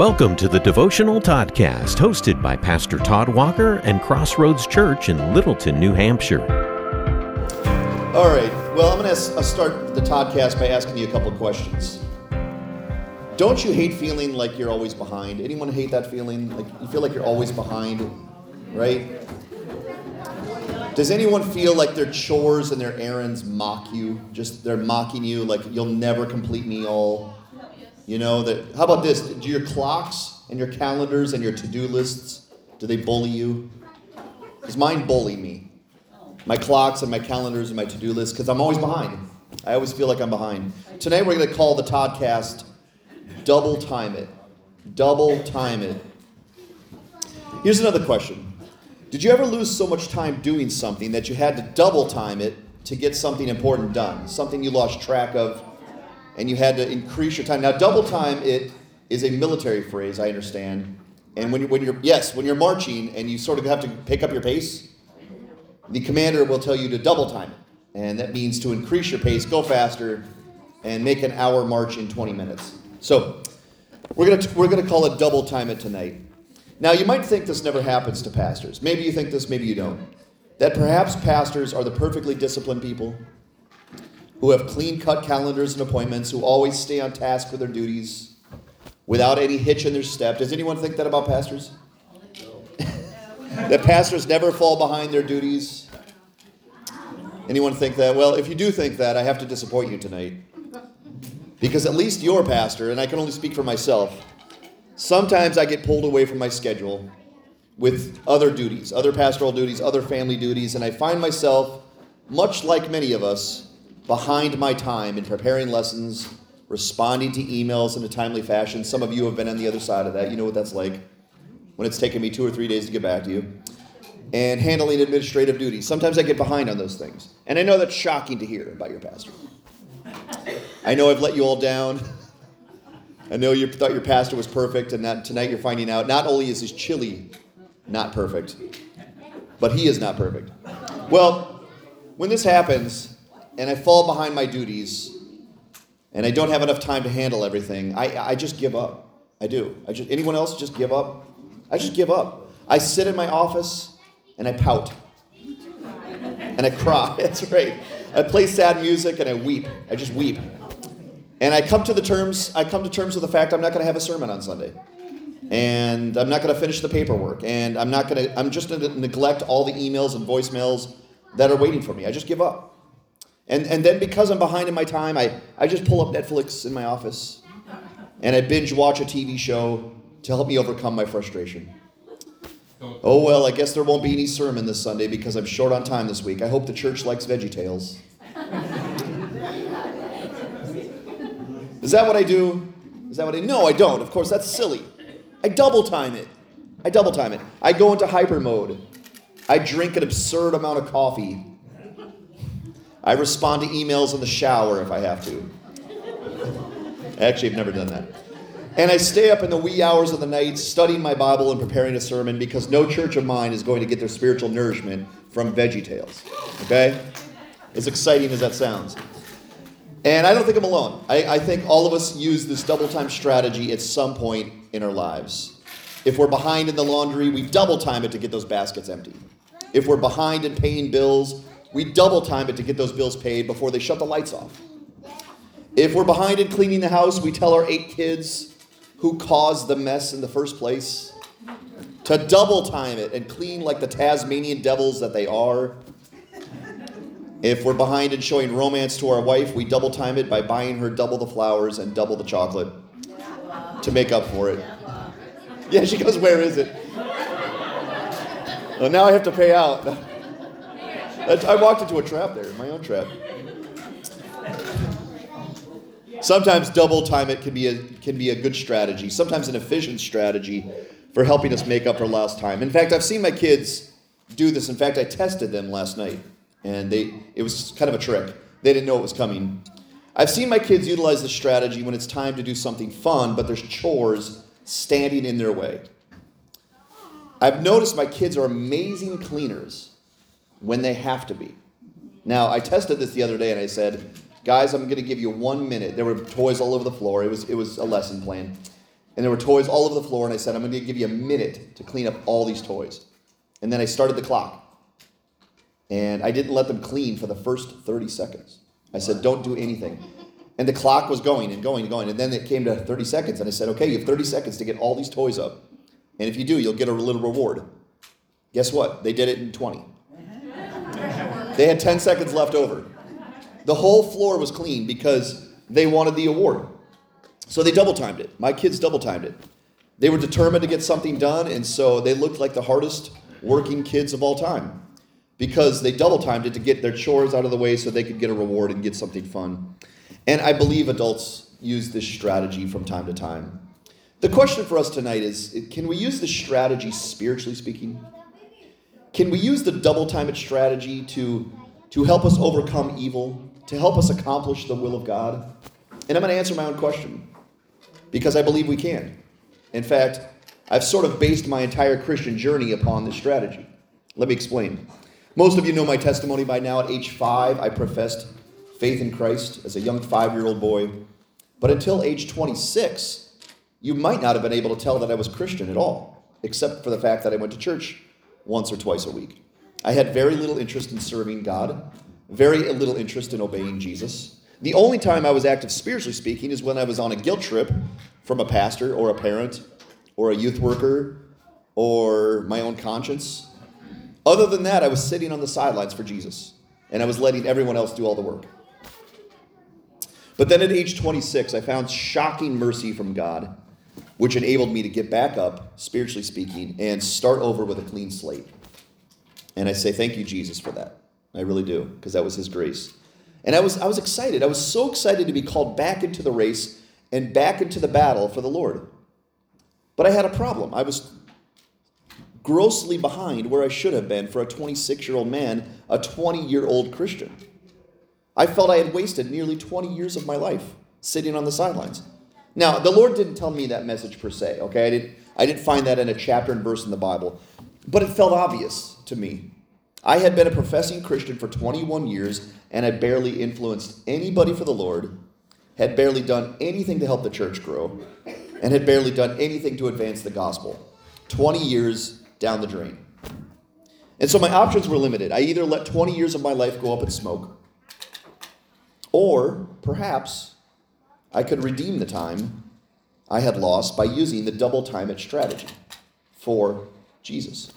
Welcome to the Devotional Toddcast, hosted by Pastor Todd Walker and Crossroads Church in Littleton, New Hampshire. All right. Well, I'm going to start the Toddcast by asking you a couple questions. Don't you hate feeling like you're always behind? Anyone hate that feeling? Like you feel like you're always behind, right? Does anyone feel like their chores and their errands mock you? Just they're mocking you like you'll never complete me all. You know that how about this? Do your clocks and your calendars and your to-do lists do they bully you? Does mine bully me? My clocks and my calendars and my to-do lists because I'm always behind. I always feel like I'm behind. Tonight we're going to call the Toddcast double time it. Double time it. Here's another question. Did you ever lose so much time doing something that you had to double time it to get something important done? Something you lost track of and you had to increase your time. Now, double time it is a military phrase, I understand. And when, you, when you're yes, when you're marching and you sort of have to pick up your pace, the commander will tell you to double time it, and that means to increase your pace, go faster, and make an hour march in 20 minutes. So we're gonna we're gonna call it double time it tonight. Now you might think this never happens to pastors. Maybe you think this, maybe you don't. That perhaps pastors are the perfectly disciplined people who have clean cut calendars and appointments, who always stay on task with their duties without any hitch in their step. Does anyone think that about pastors? that pastors never fall behind their duties? Anyone think that? Well, if you do think that, I have to disappoint you tonight. Because at least your pastor, and I can only speak for myself, sometimes I get pulled away from my schedule with other duties, other pastoral duties, other family duties, and I find myself, much like many of us, behind my time in preparing lessons, responding to emails in a timely fashion. Some of you have been on the other side of that. You know what that's like when it's taken me two or three days to get back to you. And handling administrative duties. Sometimes I get behind on those things. And I know that's shocking to hear about your pastor. I know I've let you all down. I know you thought your pastor was perfect, and that tonight you're finding out not only is his chili not perfect, but he is not perfect. Well, when this happens, and I fall behind my duties and I don't have enough time to handle everything, I, I just give up. I do. I just, anyone else just give up? I just give up. I sit in my office and I pout. And I cry. That's right. I play sad music and I weep. I just weep. And I come to the terms, I come to terms with the fact I'm not going to have a sermon on Sunday. And I'm not going to finish the paperwork. And I'm not going to, I'm just going to neglect all the emails and voicemails that are waiting for me. I just give up. And, and then because I'm behind in my time, I, I just pull up Netflix in my office and I binge watch a TV show to help me overcome my frustration. Oh, well, I guess there won't be any sermon this Sunday because I'm short on time this week. I hope the church likes Veggie Tales. Is that what I do? Is that what I No, I don't. Of course, that's silly. I double time it. I double time it. I go into hyper mode. I drink an absurd amount of coffee. I respond to emails in the shower if I have to. Actually, I've never done that. And I stay up in the wee hours of the night studying my Bible and preparing a sermon because no church of mine is going to get their spiritual nourishment from Veggie Tales. Okay? As exciting as that sounds. And I don't think I'm alone. I, I think all of us use this double time strategy at some point in our lives. If we're behind in the laundry, we double time it to get those baskets empty. If we're behind in paying bills, we double time it to get those bills paid before they shut the lights off. If we're behind in cleaning the house, we tell our eight kids who caused the mess in the first place to double time it and clean like the Tasmanian devils that they are. If we're behind in showing romance to our wife, we double time it by buying her double the flowers and double the chocolate to make up for it. Yeah, she goes, Where is it? Well, now I have to pay out. I walked into a trap there, my own trap. Sometimes double time it can be a can be a good strategy. Sometimes an efficient strategy for helping us make up for lost time. In fact, I've seen my kids do this. In fact, I tested them last night, and they it was kind of a trick. They didn't know it was coming. I've seen my kids utilize this strategy when it's time to do something fun, but there's chores standing in their way. I've noticed my kids are amazing cleaners when they have to be. Now, I tested this the other day and I said, guys, I'm going to give you one minute. There were toys all over the floor. It was, it was a lesson plan. And there were toys all over the floor, and I said, I'm going to give you a minute to clean up all these toys. And then I started the clock. And I didn't let them clean for the first 30 seconds. I said, don't do anything. And the clock was going and going and going. And then it came to 30 seconds, and I said, okay, you have 30 seconds to get all these toys up. And if you do, you'll get a little reward. Guess what? They did it in 20. They had 10 seconds left over. The whole floor was clean because they wanted the award. So they double timed it. My kids double timed it. They were determined to get something done, and so they looked like the hardest working kids of all time because they double timed it to get their chores out of the way so they could get a reward and get something fun. And I believe adults use this strategy from time to time. The question for us tonight is can we use this strategy spiritually speaking? Can we use the double time it strategy to, to help us overcome evil, to help us accomplish the will of God? And I'm going to answer my own question because I believe we can. In fact, I've sort of based my entire Christian journey upon this strategy. Let me explain. Most of you know my testimony by now. At age five, I professed faith in Christ as a young five year old boy. But until age 26, you might not have been able to tell that I was Christian at all, except for the fact that I went to church once or twice a week. I had very little interest in serving God, very little interest in obeying Jesus. The only time I was active spiritually speaking is when I was on a guilt trip from a pastor or a parent or a youth worker or my own conscience. Other than that, I was sitting on the sidelines for Jesus and I was letting everyone else do all the work. But then at age 26, I found shocking mercy from God, which enabled me to get back up, spiritually speaking, and start over with a clean slate. And I say, Thank you, Jesus, for that. I really do, because that was His grace. And I was, I was excited. I was so excited to be called back into the race and back into the battle for the Lord. But I had a problem. I was grossly behind where I should have been for a 26 year old man, a 20 year old Christian. I felt I had wasted nearly 20 years of my life sitting on the sidelines. Now, the Lord didn't tell me that message per se, okay? I didn't, I didn't find that in a chapter and verse in the Bible, but it felt obvious to me. I had been a professing Christian for 21 years, and I barely influenced anybody for the Lord, had barely done anything to help the church grow, and had barely done anything to advance the gospel. 20 years down the drain. And so my options were limited. I either let 20 years of my life go up in smoke, or perhaps I could redeem the time I had lost by using the double time it strategy for Jesus.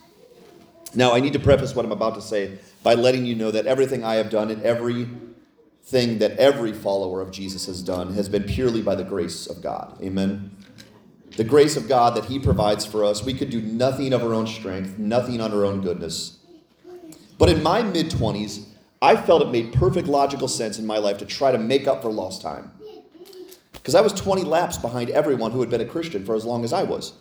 Now, I need to preface what I'm about to say by letting you know that everything I have done and everything that every follower of Jesus has done has been purely by the grace of God. Amen. The grace of God that He provides for us. We could do nothing of our own strength, nothing on our own goodness. But in my mid 20s, I felt it made perfect logical sense in my life to try to make up for lost time. Because I was 20 laps behind everyone who had been a Christian for as long as I was.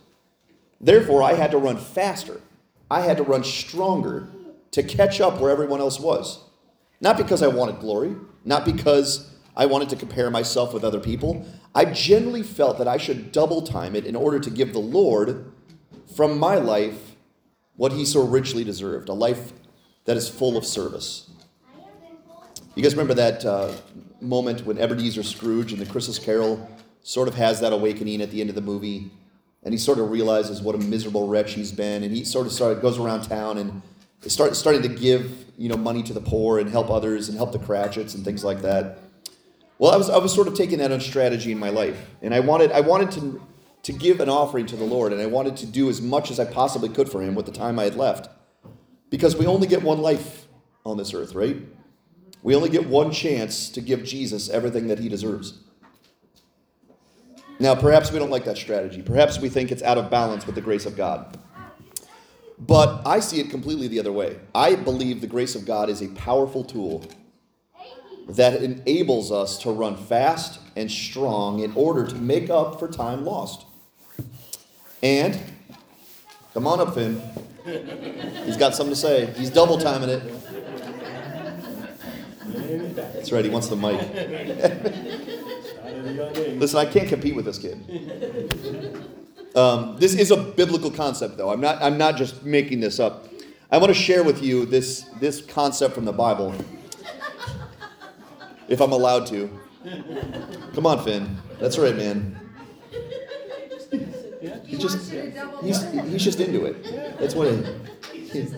Therefore, I had to run faster. I had to run stronger to catch up where everyone else was. Not because I wanted glory, not because I wanted to compare myself with other people. I generally felt that I should double time it in order to give the Lord from my life what he so richly deserved a life that is full of service. You guys remember that uh, moment when Ebenezer Scrooge in the Christmas Carol sort of has that awakening at the end of the movie, and he sort of realizes what a miserable wretch he's been, and he sort of started, goes around town and start starting to give you know money to the poor and help others and help the Cratchits and things like that. Well, I was I was sort of taking that on strategy in my life, and I wanted I wanted to to give an offering to the Lord, and I wanted to do as much as I possibly could for Him with the time I had left, because we only get one life on this earth, right? We only get one chance to give Jesus everything that he deserves. Now, perhaps we don't like that strategy. Perhaps we think it's out of balance with the grace of God. But I see it completely the other way. I believe the grace of God is a powerful tool that enables us to run fast and strong in order to make up for time lost. And, come on up, Finn. He's got something to say. He's double timing it. That's right, he wants the mic. Listen, I can't compete with this kid. Um, this is a biblical concept, though. I'm not, I'm not just making this up. I want to share with you this, this concept from the Bible, if I'm allowed to. Come on, Finn. That's right, man. He just he's, he's just into it. That's what he's,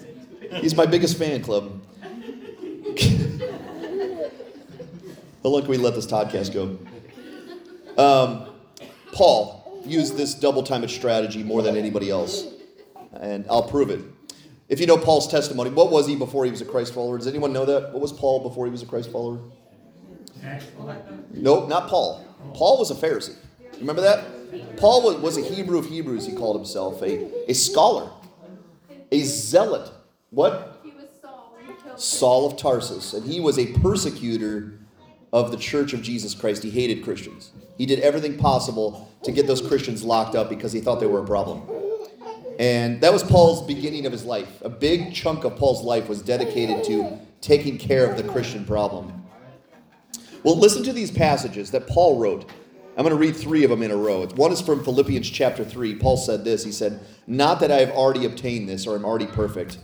he's my biggest fan club. Long can we let this podcast go? Um, Paul used this double timing strategy more than anybody else, and I'll prove it. If you know Paul's testimony, what was he before he was a Christ follower? Does anyone know that? What was Paul before he was a Christ follower? Nope, not Paul. Paul was a Pharisee. Remember that? Paul was, was a Hebrew of Hebrews, he called himself, a, a scholar, a zealot. What? He was Saul. and he killed Saul of Tarsus. And he was a persecutor of the church of Jesus Christ. He hated Christians. He did everything possible to get those Christians locked up because he thought they were a problem. And that was Paul's beginning of his life. A big chunk of Paul's life was dedicated to taking care of the Christian problem. Well, listen to these passages that Paul wrote. I'm going to read three of them in a row. One is from Philippians chapter 3. Paul said this He said, Not that I have already obtained this or am already perfect,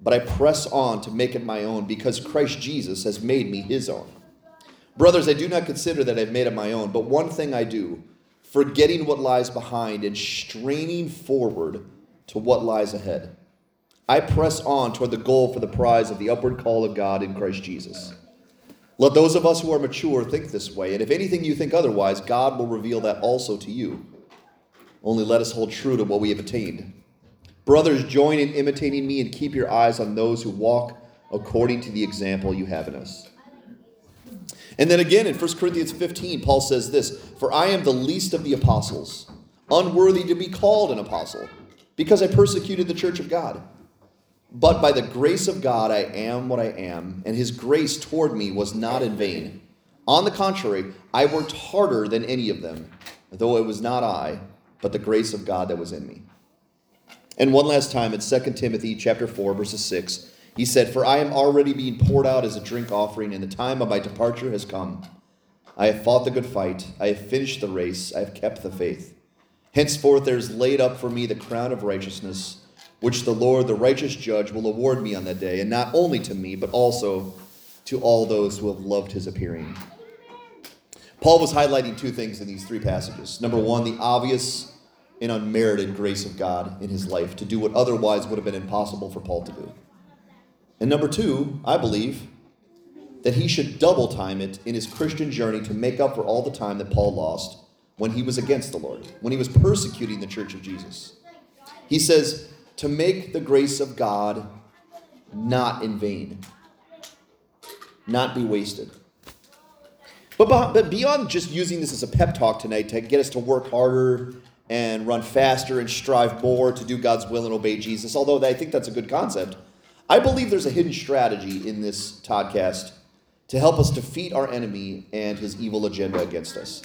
but I press on to make it my own because Christ Jesus has made me his own. Brothers, I do not consider that I've made it my own, but one thing I do, forgetting what lies behind and straining forward to what lies ahead. I press on toward the goal for the prize of the upward call of God in Christ Jesus. Let those of us who are mature think this way, and if anything you think otherwise, God will reveal that also to you. Only let us hold true to what we have attained. Brothers, join in imitating me and keep your eyes on those who walk according to the example you have in us. And then again in 1 Corinthians 15, Paul says this For I am the least of the apostles, unworthy to be called an apostle, because I persecuted the church of God. But by the grace of God, I am what I am, and his grace toward me was not in vain. On the contrary, I worked harder than any of them, though it was not I, but the grace of God that was in me. And one last time in 2 Timothy chapter 4, verses 6, he said, For I am already being poured out as a drink offering, and the time of my departure has come. I have fought the good fight, I have finished the race, I have kept the faith. Henceforth there is laid up for me the crown of righteousness, which the Lord, the righteous judge, will award me on that day, and not only to me, but also to all those who have loved his appearing. Paul was highlighting two things in these three passages. Number one, the obvious and unmerited grace of God in his life to do what otherwise would have been impossible for Paul to do. And number two, I believe that he should double time it in his Christian journey to make up for all the time that Paul lost when he was against the Lord, when he was persecuting the church of Jesus. He says, to make the grace of God not in vain, not be wasted. But, beyond just using this as a pep talk tonight to get us to work harder and run faster and strive more to do God's will and obey Jesus, although I think that's a good concept, I believe there's a hidden strategy in this podcast to help us defeat our enemy and his evil agenda against us.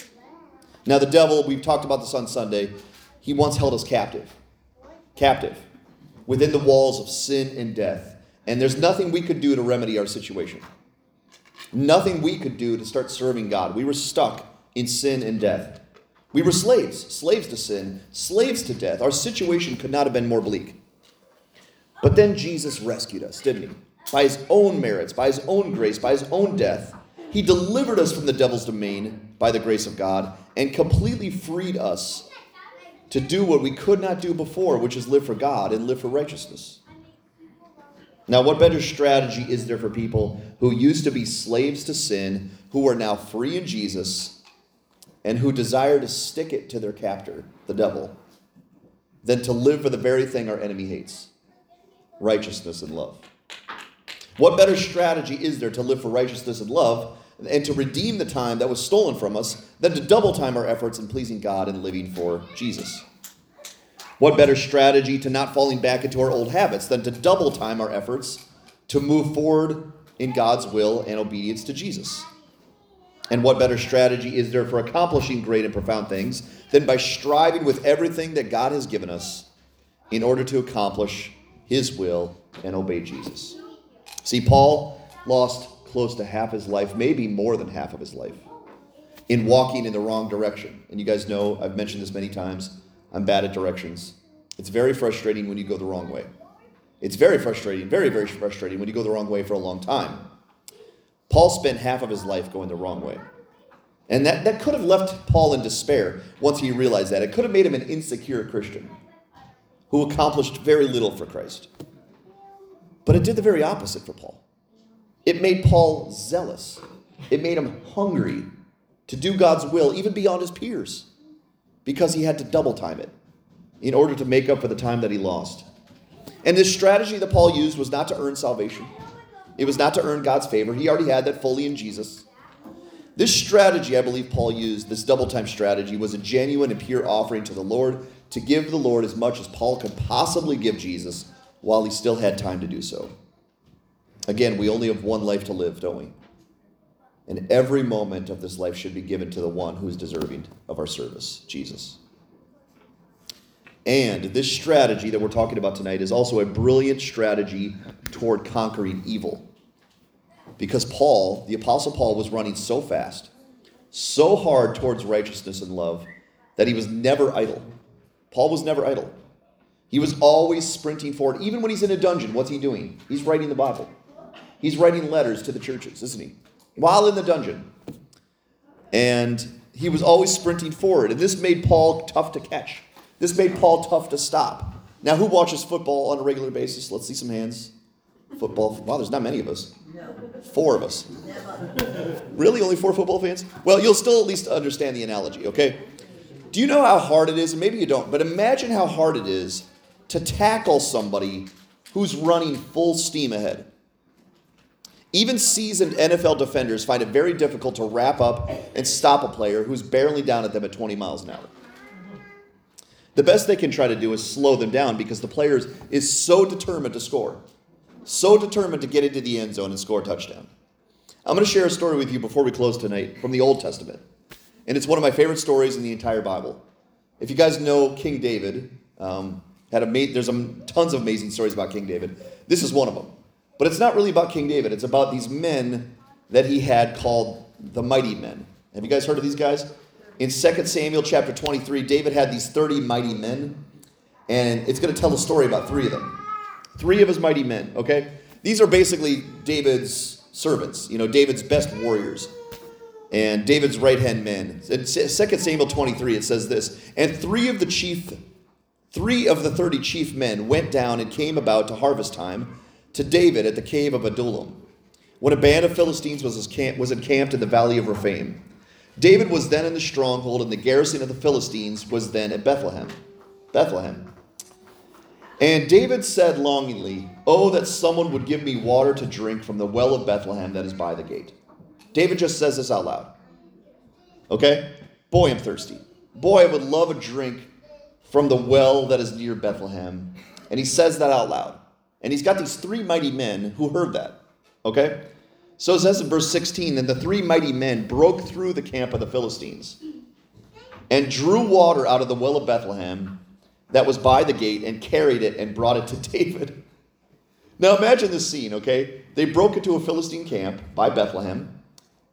Now, the devil, we've talked about this on Sunday, he once held us captive. Captive. Within the walls of sin and death. And there's nothing we could do to remedy our situation. Nothing we could do to start serving God. We were stuck in sin and death. We were slaves, slaves to sin, slaves to death. Our situation could not have been more bleak. But then Jesus rescued us, didn't he? By his own merits, by his own grace, by his own death. He delivered us from the devil's domain by the grace of God and completely freed us to do what we could not do before, which is live for God and live for righteousness. Now, what better strategy is there for people who used to be slaves to sin, who are now free in Jesus, and who desire to stick it to their captor, the devil, than to live for the very thing our enemy hates righteousness and love? What better strategy is there to live for righteousness and love and to redeem the time that was stolen from us than to double time our efforts in pleasing God and living for Jesus? What better strategy to not falling back into our old habits than to double time our efforts to move forward in God's will and obedience to Jesus? And what better strategy is there for accomplishing great and profound things than by striving with everything that God has given us in order to accomplish His will and obey Jesus? See, Paul lost close to half his life, maybe more than half of his life, in walking in the wrong direction. And you guys know, I've mentioned this many times, I'm bad at directions. It's very frustrating when you go the wrong way. It's very frustrating, very, very frustrating when you go the wrong way for a long time. Paul spent half of his life going the wrong way. And that, that could have left Paul in despair once he realized that. It could have made him an insecure Christian who accomplished very little for Christ. But it did the very opposite for Paul. It made Paul zealous, it made him hungry to do God's will, even beyond his peers, because he had to double time it in order to make up for the time that he lost. And this strategy that Paul used was not to earn salvation, it was not to earn God's favor. He already had that fully in Jesus. This strategy, I believe Paul used, this double time strategy, was a genuine and pure offering to the Lord to give the Lord as much as Paul could possibly give Jesus while he still had time to do so. Again, we only have one life to live, don't we? And every moment of this life should be given to the one who is deserving of our service, Jesus. And this strategy that we're talking about tonight is also a brilliant strategy toward conquering evil. Because Paul, the Apostle Paul, was running so fast, so hard towards righteousness and love, that he was never idle. Paul was never idle. He was always sprinting forward. Even when he's in a dungeon, what's he doing? He's writing the Bible. He's writing letters to the churches, isn't he? While in the dungeon. And he was always sprinting forward. And this made Paul tough to catch. This made Paul tough to stop. Now, who watches football on a regular basis? Let's see some hands. Football. Wow, there's not many of us. Four of us. Really? Only four football fans? Well, you'll still at least understand the analogy, okay? Do you know how hard it is? And maybe you don't, but imagine how hard it is to tackle somebody who's running full steam ahead. Even seasoned NFL defenders find it very difficult to wrap up and stop a player who's barely down at them at 20 miles an hour. The best they can try to do is slow them down because the player is so determined to score, so determined to get into the end zone and score a touchdown. I'm going to share a story with you before we close tonight from the Old Testament. And it's one of my favorite stories in the entire Bible. If you guys know King David, um, had a there's a, tons of amazing stories about King David. This is one of them. But it's not really about King David. It's about these men that he had called the mighty men. Have you guys heard of these guys? In 2 Samuel chapter 23, David had these 30 mighty men, and it's going to tell the story about three of them. Three of his mighty men, okay? These are basically David's servants, you know, David's best warriors and David's right hand men. In 2 Samuel 23, it says this And three of the chief, three of the 30 chief men went down and came about to harvest time to David at the cave of Adullam, when a band of Philistines was, was encamped in the valley of Rephaim. David was then in the stronghold, and the garrison of the Philistines was then at Bethlehem. Bethlehem. And David said longingly, Oh, that someone would give me water to drink from the well of Bethlehem that is by the gate. David just says this out loud. Okay? Boy, I'm thirsty. Boy, I would love a drink from the well that is near Bethlehem. And he says that out loud. And he's got these three mighty men who heard that. Okay? So it says in verse 16 Then the three mighty men broke through the camp of the Philistines and drew water out of the well of Bethlehem that was by the gate and carried it and brought it to David. Now imagine this scene, okay? They broke into a Philistine camp by Bethlehem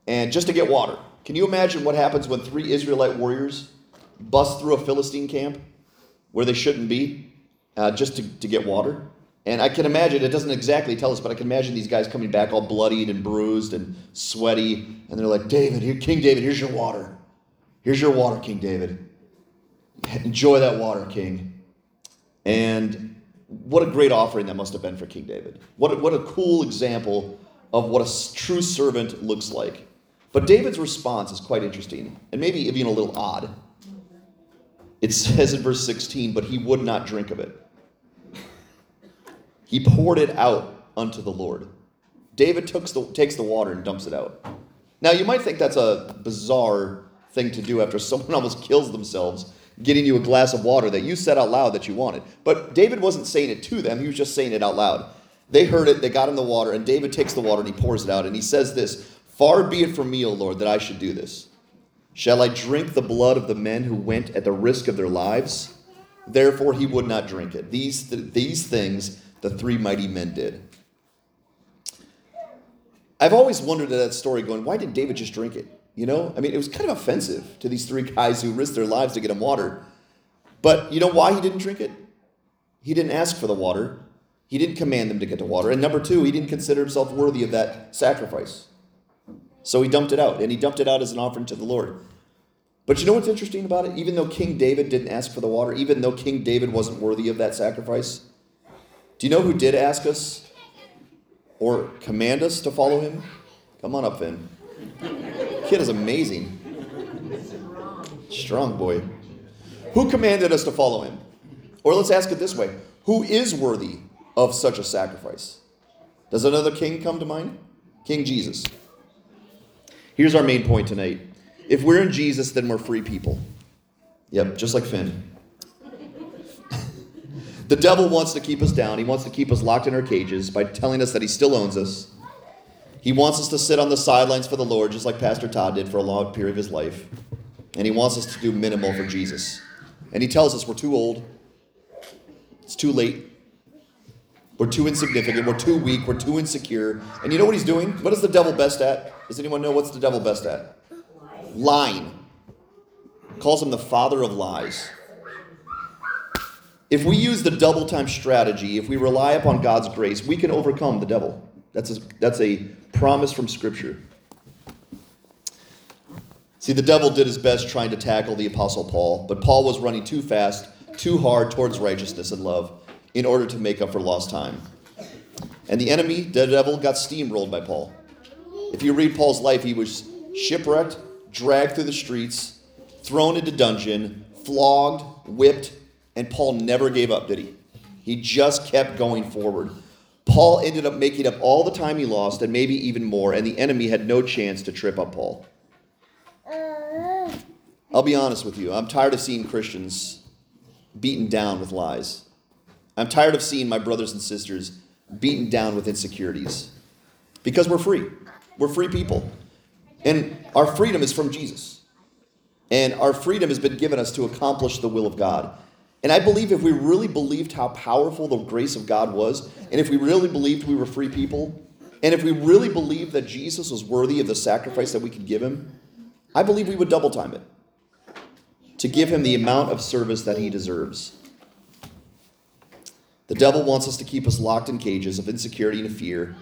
and just to get water. Can you imagine what happens when three Israelite warriors bust through a Philistine camp where they shouldn't be uh, just to, to get water? And I can imagine, it doesn't exactly tell us, but I can imagine these guys coming back all bloodied and bruised and sweaty. And they're like, David, here, King David, here's your water. Here's your water, King David. Enjoy that water, King. And what a great offering that must have been for King David. What a, what a cool example of what a true servant looks like. But David's response is quite interesting and maybe even a little odd. It says in verse 16, but he would not drink of it. He poured it out unto the Lord. David takes the, takes the water and dumps it out. Now, you might think that's a bizarre thing to do after someone almost kills themselves getting you a glass of water that you said out loud that you wanted. But David wasn't saying it to them, he was just saying it out loud. They heard it, they got him the water, and David takes the water and he pours it out. And he says this Far be it from me, O Lord, that I should do this. Shall I drink the blood of the men who went at the risk of their lives? Therefore, he would not drink it. These, th- these things the three mighty men did. I've always wondered at that story going, why did David just drink it? You know, I mean, it was kind of offensive to these three guys who risked their lives to get him water. But you know why he didn't drink it? He didn't ask for the water. He didn't command them to get the water. And number two, he didn't consider himself worthy of that sacrifice. So he dumped it out, and he dumped it out as an offering to the Lord. But you know what's interesting about it? Even though King David didn't ask for the water, even though King David wasn't worthy of that sacrifice, do you know who did ask us or command us to follow him? Come on up, Finn. Kid is amazing. Strong boy. Who commanded us to follow him? Or let's ask it this way Who is worthy of such a sacrifice? Does another king come to mind? King Jesus. Here's our main point tonight. If we're in Jesus, then we're free people. Yep, just like Finn. the devil wants to keep us down. He wants to keep us locked in our cages by telling us that he still owns us. He wants us to sit on the sidelines for the Lord, just like Pastor Todd did for a long period of his life. And he wants us to do minimal for Jesus. And he tells us we're too old, it's too late, we're too insignificant, we're too weak, we're too insecure. And you know what he's doing? What is the devil best at? Does anyone know what's the devil best at? Lying. Calls him the father of lies. If we use the double time strategy, if we rely upon God's grace, we can overcome the devil. That's a, that's a promise from Scripture. See, the devil did his best trying to tackle the Apostle Paul, but Paul was running too fast, too hard towards righteousness and love in order to make up for lost time. And the enemy, the devil, got steamrolled by Paul. If you read Paul's life, he was shipwrecked, dragged through the streets, thrown into dungeon, flogged, whipped, and Paul never gave up, did he? He just kept going forward. Paul ended up making up all the time he lost and maybe even more, and the enemy had no chance to trip up Paul. I'll be honest with you. I'm tired of seeing Christians beaten down with lies. I'm tired of seeing my brothers and sisters beaten down with insecurities. Because we're free. We're free people. And our freedom is from Jesus. And our freedom has been given us to accomplish the will of God. And I believe if we really believed how powerful the grace of God was, and if we really believed we were free people, and if we really believed that Jesus was worthy of the sacrifice that we could give him, I believe we would double time it to give him the amount of service that he deserves. The devil wants us to keep us locked in cages of insecurity and fear,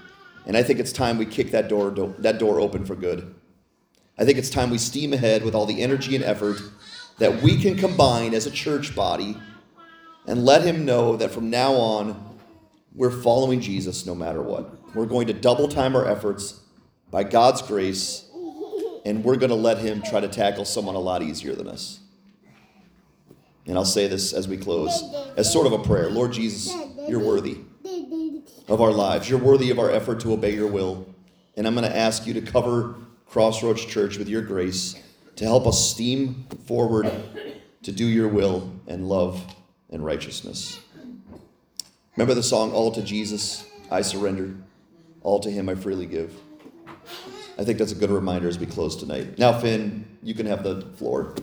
and I think it's time we kick that door, that door open for good. I think it's time we steam ahead with all the energy and effort that we can combine as a church body and let him know that from now on, we're following Jesus no matter what. We're going to double time our efforts by God's grace, and we're going to let him try to tackle someone a lot easier than us. And I'll say this as we close as sort of a prayer Lord Jesus, you're worthy of our lives. You're worthy of our effort to obey your will. And I'm going to ask you to cover Crossroads Church with your grace to help us steam forward to do your will and love and righteousness. Remember the song, All to Jesus, I surrender. All to him I freely give. I think that's a good reminder as we close tonight. Now, Finn, you can have the floor.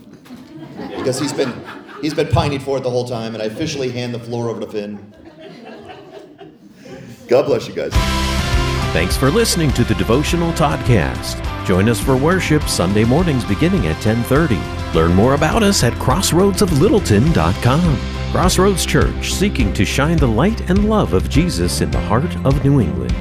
Because he's been He's been pining for it the whole time, and I officially hand the floor over to Finn. God bless you guys. Thanks for listening to the Devotional Toddcast. Join us for worship Sunday mornings beginning at 10:30. Learn more about us at crossroadsoflittleton.com. Crossroads Church, seeking to shine the light and love of Jesus in the heart of New England.